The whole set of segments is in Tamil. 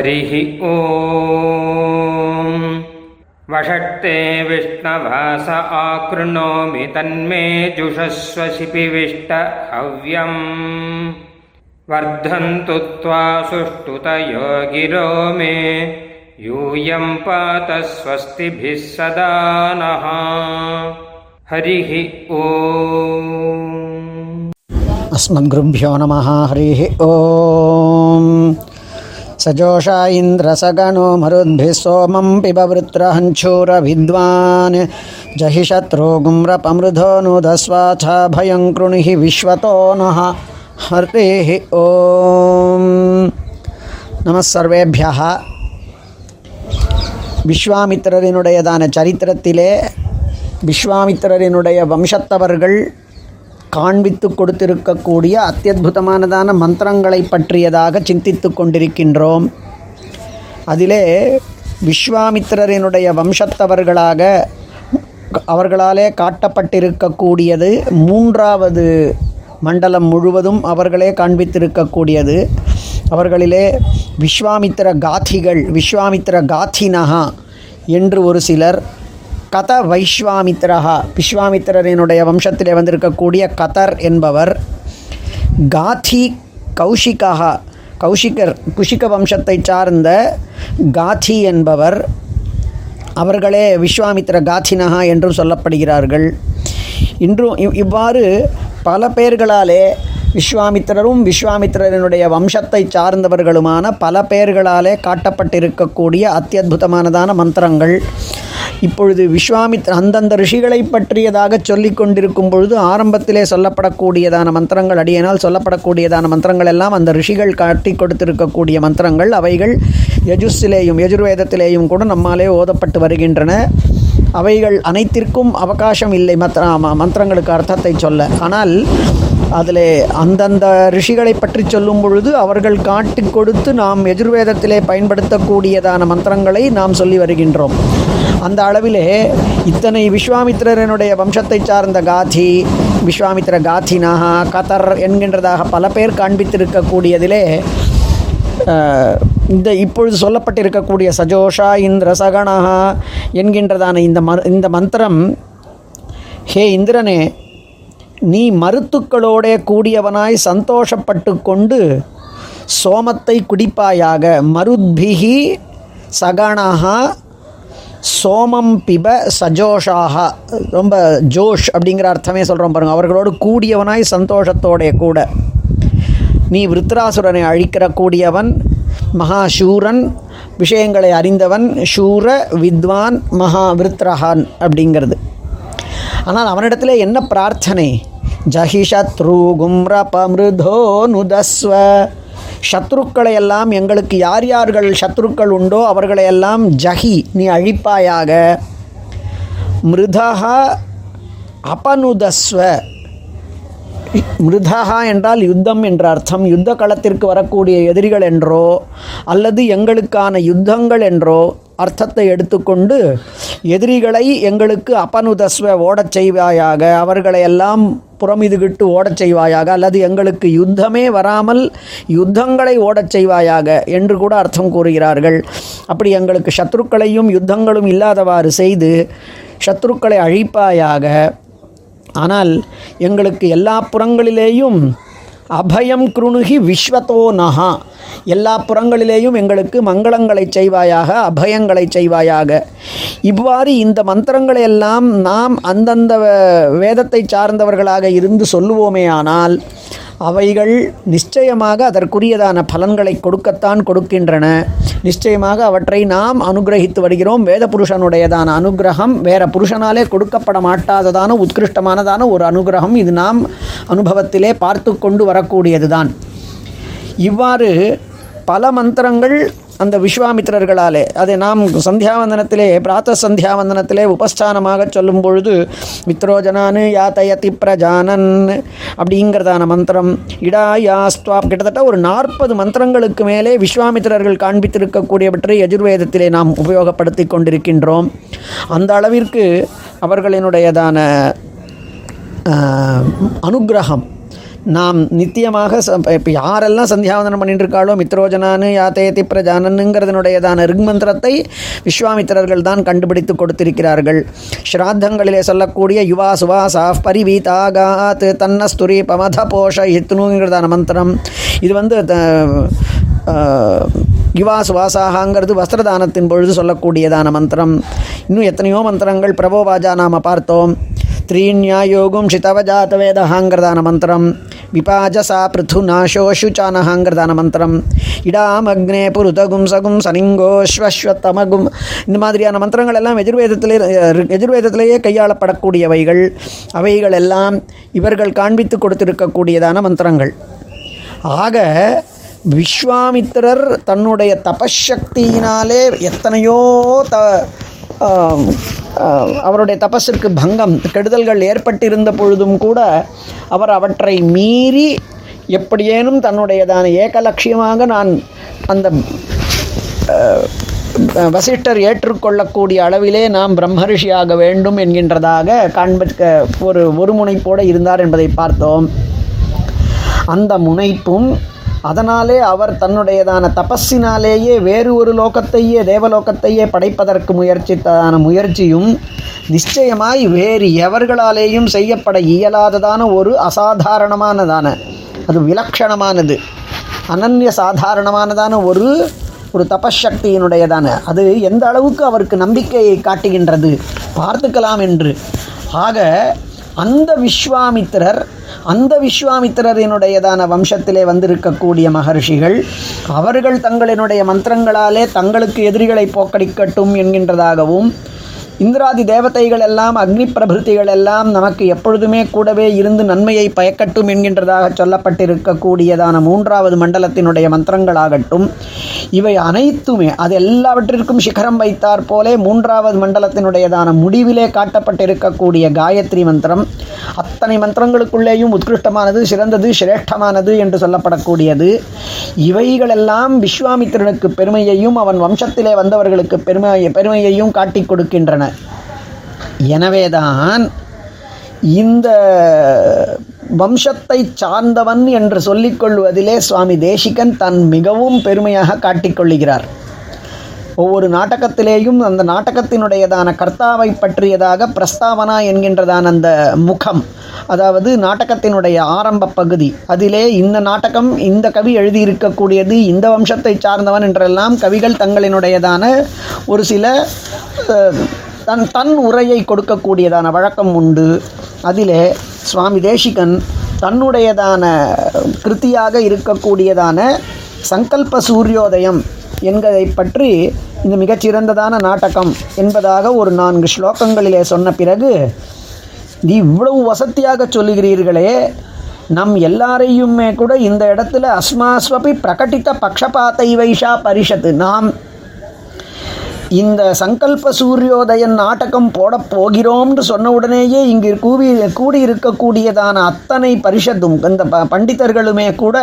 हरिः ॐ वषट्ते विष्णवास आकृणोमि तन्मे जुषस्व शिपिविष्ट हव्यम्। वर्धन्तु त्वा सुष्ठुतयो गिरो मे। यूयं पात स्वस्तिभिः सदा नः। हरिः ॐ अस्मद्गुरुभ्यो नमः हरिः ॐ सजोषा इन्द्रसगणो मरुद्भिः सोमं पिबवृत्रहञ्छूरविद्वान् जहि शत्रुगुम्रपमृधो नुदस्वाथ भयं कृणिः विश्वतो नः हरिः ॐ नमः सर्वेभ्यः விஸ்வாமித்திரரினுடையதான சரித்திரத்திலே விஸ்வாமித்திரரினுடைய வம்சத்தவர்கள் காண்பித்து கொடுத்திருக்கக்கூடிய அத்தியுதமானதான மந்திரங்களை பற்றியதாக சிந்தித்து கொண்டிருக்கின்றோம். அதிலே விஸ்வாமித்திரரினுடைய வம்சத்தவர்களாக அவர்களாலே காட்டப்பட்டிருக்கக்கூடியது மூன்றாவது மண்டலம் முழுவதும் அவர்களே காண்பித்திருக்கக்கூடியது. அவர்களிலே விஸ்வாமித்திர காத்திகள் விஸ்வாமித்திர காதினஹா என்று ஒரு சிலர் கத வைஸ்வாமித்திரஹா விஸ்வாமித்திரரினுடைய வம்சத்திலே வந்திருக்கக்கூடிய கதர் என்பவர் காதி கௌஷிகா கௌஷிகர் குஷிக வம்சத்தை சார்ந்த காதி என்பவர். அவர்களே விஸ்வாமித்திர காதினஹா என்றும் சொல்லப்படுகிறார்கள். இன்றும் இவ் இவ்வாறு பல பெயர்களாலே விஸ்வாமித்திரரும் விஸ்வாமித்திரரினுடைய வம்சத்தை சார்ந்தவர்களுமான பல பெயர்களாலே காட்டப்பட்டிருக்கக்கூடிய அத்தியுதமானதான மந்திரங்கள். இப்பொழுது விஸ்வாமித்ர அந்தந்த ரிஷிகளை பற்றியதாக சொல்லிக் கொண்டிருக்கும் பொழுது ஆரம்பத்திலே சொல்லப்படக்கூடியதான மந்திரங்கள் அடியனால் சொல்லப்படக்கூடியதான மந்திரங்கள் எல்லாம் அந்த ரிஷிகள் காட்டி கொடுத்திருக்கக்கூடிய மந்திரங்கள். அவைகள் யஜுஸிலேயும் யஜுர்வேதத்திலேயும் கூட நம்மாலே ஓதப்பட்டு வருகின்றன. அவைகள் அனைத்திற்கும் அவகாசம் இல்லை மந்திர மந்திரங்களுக்கு அர்த்தத்தை சொல்ல. ஆனால் அதில் அந்தந்த ரிஷிகளை பற்றி சொல்லும் பொழுது அவர்கள் காட்டி கொடுத்து நாம் எதிர்வேதத்திலே பயன்படுத்தக்கூடியதான மந்திரங்களை நாம் சொல்லி வருகின்றோம். அந்த அளவிலே இத்தனை விஸ்வாமித்திரனுடைய வம்சத்தை சார்ந்த காதி விஸ்வாமித்திர காதினாக கதர் என்கின்றதாக பல பேர் காண்பித்திருக்கக்கூடியதிலே இந்த இப்பொழுது சொல்லப்பட்டிருக்கக்கூடிய சஜோஷா இந்திர சகணா என்கின்றதான இந்த ம இந்த மந்திரம் ஹே இந்திரனே நீ மருத்துக்களோடே கூடியவனாய் சந்தோஷப்பட்டு கொண்டு சோமத்தை குடிப்பாயாக. மருத்பிகி சகணா சோமம் பிப சஜோஷாக ரொம்ப ஜோஷ் அப்படிங்கிற அர்த்தமே சொல்கிறோம் பாருங்கள் அவர்களோடு கூடியவனாய் சந்தோஷத்தோடைய கூட. நீ விருத்ராசுரனை அழிக்கிற கூடியவன் மகாசூரன் விஷயங்களை அறிந்தவன் சூர வித்வான் மகா விருத்ரஹான் அப்படிங்கிறது. ஆனால் அவனிடத்தில் என்ன பிரார்த்தனை? ஜஹி சத்ரு கும்ரபமிருதோ நுதஸ்வ சத்ருக்களை எல்லாம் எங்களுக்கு யார் யார்கள் சத்ருக்கள் உண்டோ அவர்களையெல்லாம் ஜஹி நீ அழிப்பாயாக. மிருதா அபனுதஸ்வ. மிருதா என்றால் யுத்தம் என்ற அர்த்தம். யுத்த களத்திற்கு வரக்கூடிய எதிரிகள் என்றோ அல்லது எங்களுக்கான யுத்தங்கள் என்றோ அர்த்தத்தை எடுத்துக்கொண்டு எதிரிகளை எங்களுக்கு அபனுதஸ்வ ஓடச் செய்வாயாக அவர்களை எல்லாம் புறமிதுகிட்டு ஓடச் செய்வாயாக அல்லது எங்களுக்கு யுத்தமே வராமல் யுத்தங்களை ஓடச் செய்வாயாக என்று கூட அர்த்தம் கூறுகிறார்கள். அப்படி எங்களுக்கு சத்ருக்களையும் யுத்தங்களும் இல்லாதவாறு செய்து சத்ருக்களை அழிப்பாயாக. ஆனால் எங்களுக்கு எல்லா புறங்களிலேயும் அபயம் குருணுகி விஸ்வத்தோ நகா. எல்லா புறங்களிலேயும் எங்களுக்கு மங்களங்களை செய்வாயாக அபயங்களை செய்வாயாக. இவ்வாறு இந்த மந்திரங்களை எல்லாம் நாம் அந்தந்த வேதத்தை சார்ந்தவர்களாக இருந்து சொல்லுவோமே ஆனால் அவைகள் நிச்சயமாக அதற்குரியதான பலன்களை கொடுக்கத்தான் கொடுக்கின்றன. நிச்சயமாக அவற்றை நாம் அனுகிரகித்து வருகிறோம். வேத புருஷனுடையதான அனுகிரகம் வேற புருஷனாலே கொடுக்கப்பட மாட்டாததான உத்கிருஷ்டமானதான ஒரு அனுகிரகம் இது நாம் அனுபவத்திலே பார்த்து கொண்டு வரக்கூடியதுதான். இவ்வாறு பல மந்திரங்கள் அந்த விஸ்வாமித்திரர்களாலே. அதை நாம் சந்தியாவந்தனத்திலே பிராத்த சந்தியாவந்தனத்திலே உபஸ்தானமாக சொல்லும் பொழுது மித்ரோஜனானு யாத்தயதி பிரஜானன் அப்படிங்கிறதான மந்திரம். இடாயாஸ்துவா கிட்டத்தட்ட ஒரு நாற்பது மந்திரங்களுக்கு மேலே விஸ்வாமித்திரர்கள் காண்பித்திருக்கக்கூடியவற்றை யஜுர்வேதத்திலே நாம் உபயோகப்படுத்தி கொண்டிருக்கின்றோம். அந்த அளவிற்கு அவர்களினுடையதான அனுகிரகம் நாம் நித்தியமாக இப்போ யாரெல்லாம் சந்தியாவந்தனம் பண்ணிட்டு இருக்காளோ மித்ரோஜனானு யாத்தேதி பிரஜானனுங்கிறதனுடையதான ரிக்மந்திரத்தை விஸ்வாமித்திரர்கள் தான் கண்டுபிடித்து கொடுத்திருக்கிறார்கள். ஸ்ராத்தங்களிலே சொல்லக்கூடிய யுவா சுவாசா பரிவீதாகாத் தன்னஸ்துரி பமத போஷ இத்னுங்கிறதான மந்திரம். இது வந்து த- யுவா சுவாசாகாங்கிறது வஸ்திரதானத்தின் பொழுது சொல்லக்கூடியதான மந்திரம். இன்னும் எத்தனையோ மந்திரங்கள் பிரபோவாஜா நாம் பார்த்தோம். த்ரீண்யாயோகும் ஷிதவஜாத்தவேதஹாங்கிறதான மந்திரம் விபாஜசா பிருத்து மந்திரம் இடாமக்னே புருதகும் சகும் சனிங்கோஸ்வஸ்வத்தமகும் இந்த மாதிரியான மந்திரங்கள் எல்லாம் எதிர்வேதத்திலே எதிர்வேதத்திலேயே கையாளப்படக்கூடியவைகள். அவைகள் எல்லாம் இவர்கள் காண்பித்து கொடுத்திருக்கக்கூடியதான மந்திரங்கள். ஆக விஸ்வாமித்திரர் தன்னுடைய தபசக்தியினாலே எத்தனையோ த அவருடைய தபஸிற்கு பங்கம் கெடுதல்கள் ஏற்பட்டிருந்த பொழுதும் கூட அவர் அவற்றை மீறி எப்படியேனும் தன்னுடையதான ஏகலட்சியமாக நான் அந்த வசிஷ்டர் ஏற்றுக்கொள்ளக்கூடிய அளவிலே நாம் பிரம்மரிஷியாக வேண்டும் என்கின்றதாக காண்பிக்க ஒரு ஒரு முனைப்போடு இருந்தார் என்பதை பார்த்தோம். அந்த முனைப்பும் அதனாலே அவர் தன்னுடையதான தபஸினாலேயே வேறு ஒரு லோகத்தையே தேவலோகத்தையே படைப்பதற்கு முயற்சித்ததான முயற்சியும் நிச்சயமாய் வேறு எவர்களாலேயும் செய்யப்பட இயலாததான ஒரு அசாதாரணமானதான அது விலக்ஷணமானது. அனன்ய சாதாரணமானதான ஒரு ஒரு தபசக்தியினுடையதான அது எந்த அளவுக்கு அவருக்கு நம்பிக்கையை காட்டுகின்றது? பார்த்துக்கலாம் என்று. ஆக அந்த விஸ்வாமித்திரர் அந்த விஸ்வாமித்திரரினுடையதான வம்சத்திலே வந்திருக்கக்கூடிய மகர்ஷிகள் அவர்கள் தங்களினுடைய மந்திரங்களாலே தங்களுக்கு எதிரிகளை போக்கடிக்கட்டும் என்கின்றதாகவும் இந்திராதி தேவதைகள் எல்லாம் அக்னி பிரபிருத்திகள் எல்லாம் நமக்கு எப்பொழுதுமே கூடவே இருந்து நன்மையை பயக்கட்டும் என்கின்றதாக சொல்லப்பட்டிருக்கக்கூடியதான மூன்றாவது மண்டலத்தினுடைய மந்திரங்களாகட்டும் இவை அனைத்துமே அது எல்லாவற்றிற்கும் சிகரம் வைத்தார் போலே மூன்றாவது மண்டலத்தினுடையதான முடிவிலே காட்டப்பட்டிருக்கக்கூடிய காயத்ரி மந்திரம் அத்தனை மந்திரங்களுக்குள்ளேயும் உத்கிருஷ்டமானது சிறந்தது சிரேஷ்டமானது என்று சொல்லப்படக்கூடியது. இவைகளெல்லாம் விஸ்வாமித்திரனுக்கு பெருமையையும் அவன் வம்சத்திலே வந்தவர்களுக்கு பெருமை பெருமையையும் காட்டிக் கொடுக்கின்றன. எனவேதான் இந்த வம்சத்தை சார்ந்தவன் என்று சொல்லிக்கொள்வதிலே சுவாமி தேசிகன் தன் மிகவும் பெருமையாக காட்டிக்கொள்கிறார் ஒவ்வொரு நாடகத்திலேயும் அந்த நாடகத்தினுடையதான கர்த்தாவை பற்றியதாக பிரஸ்தாவனா என்கின்றதான அந்த முகம் அதாவது நாடகத்தினுடைய ஆரம்ப பகுதி அதிலே இந்த நாடகம் இந்த கவி எழுதியிருக்கக்கூடியது இந்த வம்சத்தை சார்ந்தவன் என்றெல்லாம் கவிகள் தங்களினுடையதான ஒரு சில தன் தன் உரையை கொடுக்கக்கூடியதான வழக்கம் உண்டு. அதிலே சுவாமி தேசிகன் தன்னுடையதான கிருத்தியாக இருக்கக்கூடியதான சங்கல்ப சூரியோதயம் என்கிறதை பற்றி இந்த மிகச்சிறந்ததான நாடகம் என்பதாக ஒரு நான்கு ஸ்லோகங்களிலே சொன்ன பிறகு நீ இவ்வளவு வசதியாக சொல்லுகிறீர்களே நம் எல்லாரையுமே கூட இந்த இடத்துல அஸ்மாஸ்வபி பிரகட்டித்த பக்ஷபாத்தை வைஷா பரிஷத்து. நாம் இந்த சங்கல்ப சூரியோதயன் நாடகம் போடப் போகிறோம்னு சொன்ன உடனேயே இங்கு கூவி கூடியிருக்கக்கூடியதான அத்தனை பரிஷத்தும் இந்த ப பண்டிதர்களுமே கூட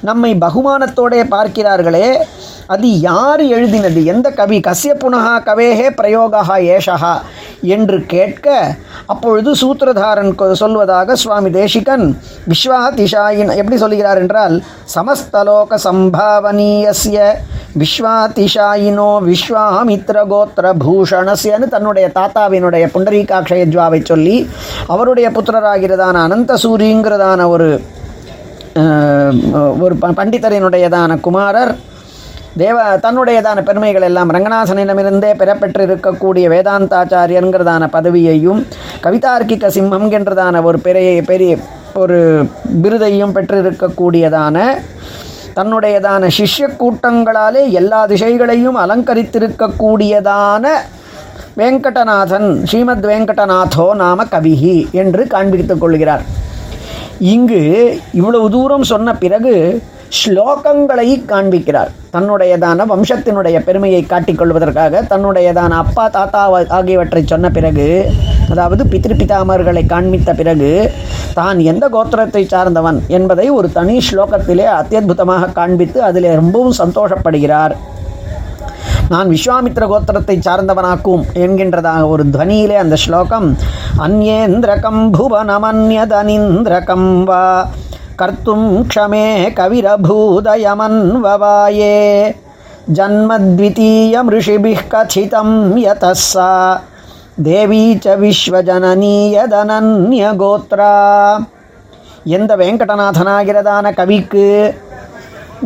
நம்மை பகுமானத்தோடே பார்க்கிறார்களே. அது யார் எழுதினது? எந்த கவி? கசிய புனகா கவேஹே பிரயோகா ஏஷகா என்று கேட்க அப்பொழுது சூத்திரதாரன் கொ- சொல்வதாக சுவாமி தேசிகன் விஸ்வாதிஷாயின் எப்படி சொல்கிறார் என்றால் சமஸ்தலோக சம்பாவனீயசிய விஸ்வாதிஷாயினோ விஸ்வாமித்ர கோத்திர பூஷணசியன்னு தன்னுடைய தாத்தாவினுடைய புண்டரீகாட்சயஜ்வாவை சொல்லி அவருடைய புத்திரராகிறதான அனந்த சூரிங்கிறதான ஒரு ஒரு ப- பண்டிதரினுடையதான குமாரர் தேவ தன்னுடையதான பெருமைகள் எல்லாம் ரங்கநாசனிடமிருந்தே பெறப்பெற்றிருக்கக்கூடிய வேதாந்தாச்சாரியங்கிறதான பதவியையும் கவிதார்க்கிக சிம்மம் என்றதான ஒரு பெரிய பெரிய ஒரு விருதையும் பெற்றிருக்கக்கூடியதான தன்னுடையதான சிஷ்ய கூட்டங்களாலே எல்லா திசைகளையும் அலங்கரித்திருக்கக்கூடியதான வெங்கடநாதன் ஸ்ரீமத் வெங்கடநாதோ நாம கவிஹி என்று காண்பித்துக் கொள்கிறார். இங்கு இவ்வளவு தூரம் சொன்ன பிறகு ஸ்லோகங்களை காண்பிக்கிறார். தன்னுடையதான வம்சத்தினுடைய பெருமையை காட்டிக்கொள்வதற்காக தன்னுடையதான அப்பா தாத்தா ஆகியவற்றை சொன்ன பிறகு அதாவது பித்திருப்பிதாமர்களை காண்பித்த பிறகு தான் எந்த கோத்திரத்தை சார்ந்தவன் என்பதை ஒரு தனி ஸ்லோகத்திலே அத்தியுதமாக காண்பித்து அதிலே ரொம்பவும் சந்தோஷப்படுகிறார். நான் விஸ்வாமித்ர கோத்திரத்தை சார்ந்தவனாக்கும் என்கின்றதாக ஒரு துவனியிலே அந்த ஸ்லோகம் அந்யேந்திரகம் புவனமன்யதனிந்திரகம் வா கர்த்தும் க்ஷமே கவிரபூதயமன்வவாயே ஜன்மத்விதீயம் ऋषिभिः कथितं यतः सा தேவி ச விஸ்வஜனனீயதனன்யகோத்ரா எந்த வெங்கடநாதனாகிறதான கவிக்கு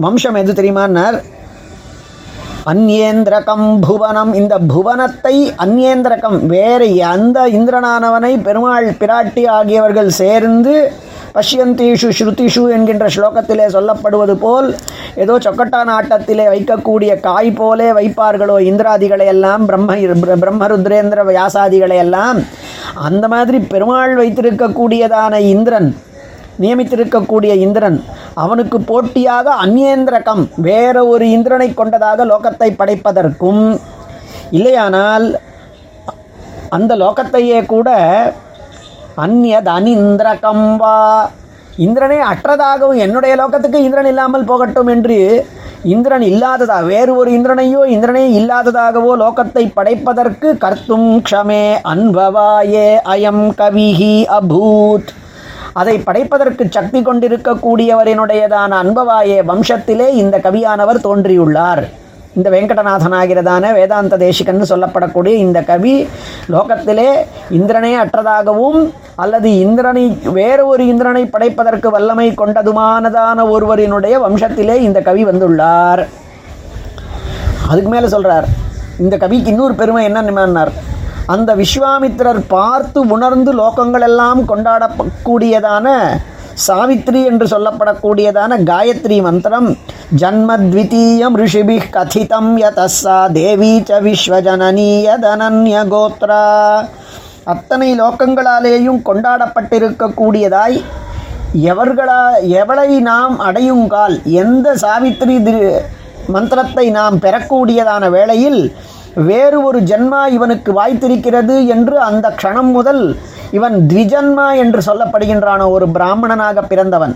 வம்சம் எது தெரியுமான்னார் அந்யேந்திரகம் புவனம். இந்த புவனத்தை அந்நேந்திரகம் வேறு அந்த இந்திரனானவனை பெருமாள் பிராட்டி ஆகியவர்கள் சேர்ந்து பஷ்யந்தீஷு ஸ்ருதிஷு என்கின்ற ஸ்லோகத்திலே சொல்லப்படுவது போல் ஏதோ சொக்கட்டான ஆட்டத்திலே வைக்கக்கூடிய காய் போலே வைப்பார்களோ இந்திராதிகளை எல்லாம் பிரம்ம பிரம்மருத்ரேந்திர வியாசாதிகளை எல்லாம் அந்த மாதிரி பெருமாள் வைத்திருக்கக்கூடியதான இந்திரன் நியமித்திருக்கக்கூடிய இந்திரன் அவனுக்கு போட்டியாக அந்நேந்திரகம் வேற ஒரு இந்திரனை கொண்டதாக லோகத்தை படைப்பதற்கும் இல்லையானால் அந்த லோகத்தையே கூட அந்நியத் அனிந்திரகம் வா. இந்திரனே அற்றதாகவும் என்னுடைய லோகத்துக்கு இந்திரன் இல்லாமல் போகட்டும் என்று இந்திரன் இல்லாததா? வேறு ஒரு இந்திரனையோ இந்திரனே இல்லாததாகவோ லோகத்தை படைப்பதற்கு கர்த்தும் க்ஷமே அன்பவாயே அயம் கவிஹி அபூத். அதை படைப்பதற்கு சக்தி கொண்டிருக்கக்கூடியவரினுடையதான அன்பவாயே வம்சத்திலே இந்த கவியானவர் தோன்றியுள்ளார். இந்த வெங்கடநாதனாகிறதான வேதாந்த தேசிகன் சொல்லப்படக்கூடிய இந்த கவி லோகத்திலே இந்திரனே அற்றதாகவும் அல்லது இந்திரனை வேறு ஒரு இந்திரனை படைப்பதற்கு வல்லமை கொண்டதுமானதான ஒருவரினுடைய வம்சத்திலே இந்த கவி வந்துள்ளார். அதுக்கு மேலே சொல்கிறார் இந்த கவிக்கு இன்னொரு பெருமை என்னன்னு அந்த விஸ்வாமித்திரர் பார்த்து உணர்ந்து லோகங்களெல்லாம் கொண்டாடக்கூடியதான சாவித்ரி என்று சொல்லப்படக்கூடியதான காயத்ரி மந்திரம் ஜன்மத்விதீயம் ரிஷிபி கதிதம் யதஸ்ஸா தேவி ச விஸ்வஜனனீயதனன்ய கோத்ரா அத்தனை லோக்கங்களாலேயும் கொண்டாடப்பட்டிருக்கக்கூடியதாய் எவர்களா எவளை நாம் அடையுங்கால் எந்த சாவித்ரி மந்திரத்தை நாம் பெறக்கூடியதான வேளையில் வேறு ஒரு ஜென்மா இவனுக்கு வாய்த்திருக்கிறது என்று அந்த க்ஷணம் முதல் இவன் த்விஜன்மா என்று சொல்லப்படுகின்றான ஒரு பிராமணனாக பிறந்தவன்.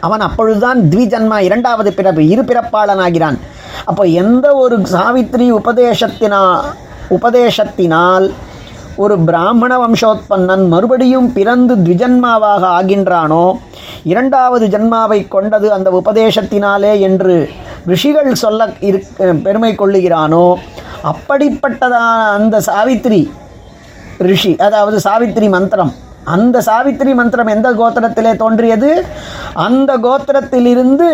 அவன் அப்பொழுதுதான் த்விஜன்மா இரண்டாவது பிறப்பு இரு பிறப்பாளனாகிறான். அப்போ எந்த ஒரு சாவித்ரி உபதேசத்தினா உபதேசத்தினால் ஒரு பிராமண வம்சோத்பன்னன் மறுபடியும் பிறந்து த்விஜன்மாவாக ஆகின்றானோ இரண்டாவது ஜன்மாவை கொண்டது அந்த உபதேசத்தினாலே என்று ரிஷிகள் சொல்ல இரு பெருமை கொள்ளுகிறானோ அப்படிப்பட்டதான அந்த சாவித்ரி ரிஷி அதாவது சாவித்ரி மந்திரம். அந்த சாவித்ரி மந்திரம் எந்த கோத்திரத்திலே தோன்றியது? அந்த கோத்திரத்திலிருந்து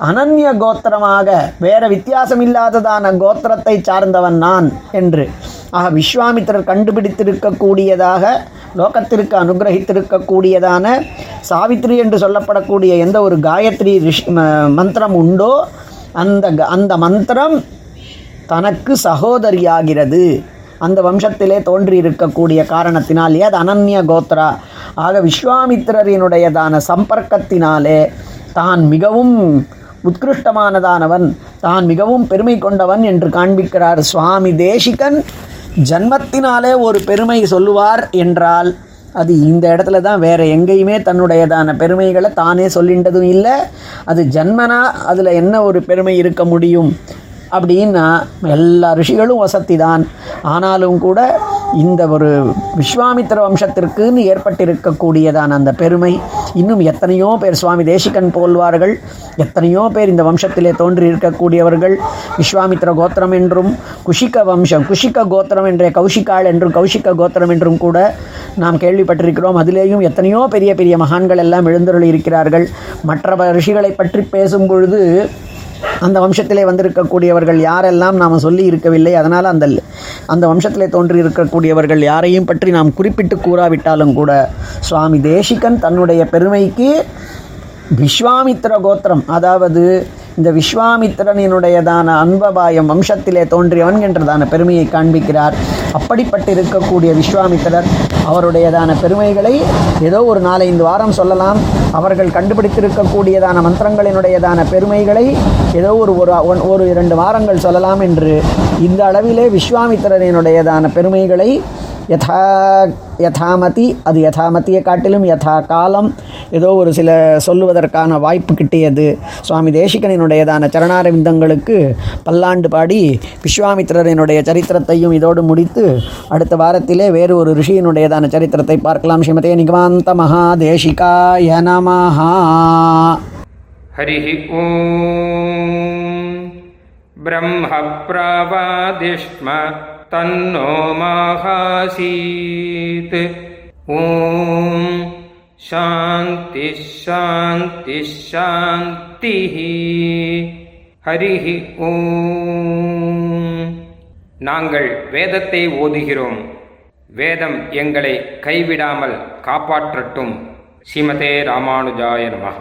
அனன்ய கோத்திரமாக வேற வித்தியாசம் இல்லாததான கோத்திரத்தை சார்ந்தவன் நான் என்று. ஆக விஸ்வாமித்திரர் கண்டுபிடித்திருக்கக்கூடியதாக லோகத்திற்கு அனுகிரகித்திருக்கக்கூடியதான சாவித்ரி என்று சொல்லப்படக்கூடிய எந்த ஒரு காயத்ரி ரிஷி ம- மந்திரம் உண்டோ அந்த க- அந்த மந்திரம் தனக்கு சகோதரியாகிறது. அந்த வம்சத்திலே தோன்றியிருக்கக்கூடிய காரணத்தினால் ஏது அனன்ய கோத்ரா ஆக விஸ்வாமித்திரரினுடையதான சம்பர்க்கத்தினாலே தான் மிகவும் உத்கிருஷ்டமானதானவன் தான் மிகவும் பெருமை கொண்டவன் என்று காண்பிக்கிறார் சுவாமி தேசிகன். ஜன்மத்தினாலே ஒரு பெருமை சொல்லுவார் என்றால் அது இந்த இடத்துல தான் வேற எங்கேயுமே தன்னுடையதான பெருமைகளை தானே சொல்லின்றதும் இல்லை. அது ஜன்மனா அதில் என்ன ஒரு பெருமை இருக்க முடியும்? அப்படின்னா எல்லா ரிஷிகளும் வசதி தான் ஆனாலும் கூட இந்த ஒரு விஸ்வாமித்திர வம்சத்திற்குன்னு ஏற்பட்டிருக்கக்கூடியதான அந்த பெருமை இன்னும் எத்தனையோ பேர் சுவாமி தேசிகன் போல்வார்கள் எத்தனையோ பேர் இந்த வம்சத்திலே தோன்றி இருக்கக்கூடியவர்கள் விஸ்வாமித்திர கோத்திரம் என்றும் குஷிக்க வம்சம் குஷிக்க கோத்திரம் என்ற கௌஷிகாள் என்றும் கௌஷிக்க கோத்திரம் என்றும் கூட நாம் கேள்விப்பட்டிருக்கிறோம். அதிலேயும் எத்தனையோ பெரிய பெரிய மகான்கள் எல்லாம் எழுந்தருளி இருக்கிறார்கள் மற்ற ரிஷிகளை பற்றி பேசும் பொழுது அந்த வம்சத்திலே வந்திருக்கக்கூடியவர்கள் யாரெல்லாம் நாம் சொல்லி இருக்கவில்லை அதனால் அந்த அந்த வம்சத்திலே தோன்றி இருக்கக்கூடியவர்கள் யாரையும் பற்றி நாம் குறிப்பிட்டு கூறாவிட்டாலும் கூட சுவாமி தேசிகன் தன்னுடைய பெருமைக்கு விஸ்வாமித்திர கோத்திரம் அதாவது இந்த விஸ்வாமித்திரனினுடையதான அன்பபாயம் வம்சத்திலே தோன்றியவன் என்றதான பெருமையை காண்பிக்கிறார். அப்படிப்பட்டிருக்கக்கூடிய விஸ்வாமித்திரர் அவருடையதான பெருமைகளை ஏதோ ஒரு நாலைந்து வாரம் சொல்லலாம். அவர்கள் கண்டுபிடித்திருக்கக்கூடியதான மந்திரங்களினுடையதான பெருமைகளை ஏதோ ஒரு ஒரு ஒன்- ஒரு இரண்டு வாரங்கள் சொல்லலாம் என்று இந்த அளவிலே விஸ்வாமித்திரனினுடையதான பெருமைகளை யதா யதாமதி அது யதாமதியை காட்டிலும் யதா காலம் ஏதோ ஒரு சில சொல்லுவதற்கான வாய்ப்பு கிட்டியது சுவாமி தேசிகனினுடையதான சரணாரவிந்தங்களுக்கு பல்லாண்டு பாடி விஸ்வாமித்திரரினுடைய சரித்திரத்தையும் இதோடு முடித்து அடுத்த வாரத்திலே வேறு ஒரு ரிஷியினுடையதான சரித்திரத்தை பார்க்கலாம் ஸ்ரீமதே நிகமாந்த மகாதேசிகாய நமஹா हरिः ॐ ब्रह्मप्रावादिष्म तन्नो माहासीत् ॐ शान्तिः शान्तिः शान्तिः ஹரிः ஓம் நாங்கள் வேதத்தை ஓதுகிறோம் வேதம் எங்களை கைவிடாமல் காப்பாற்றட்டும் ஸ்ரீமதே ராமானுஜாய நமः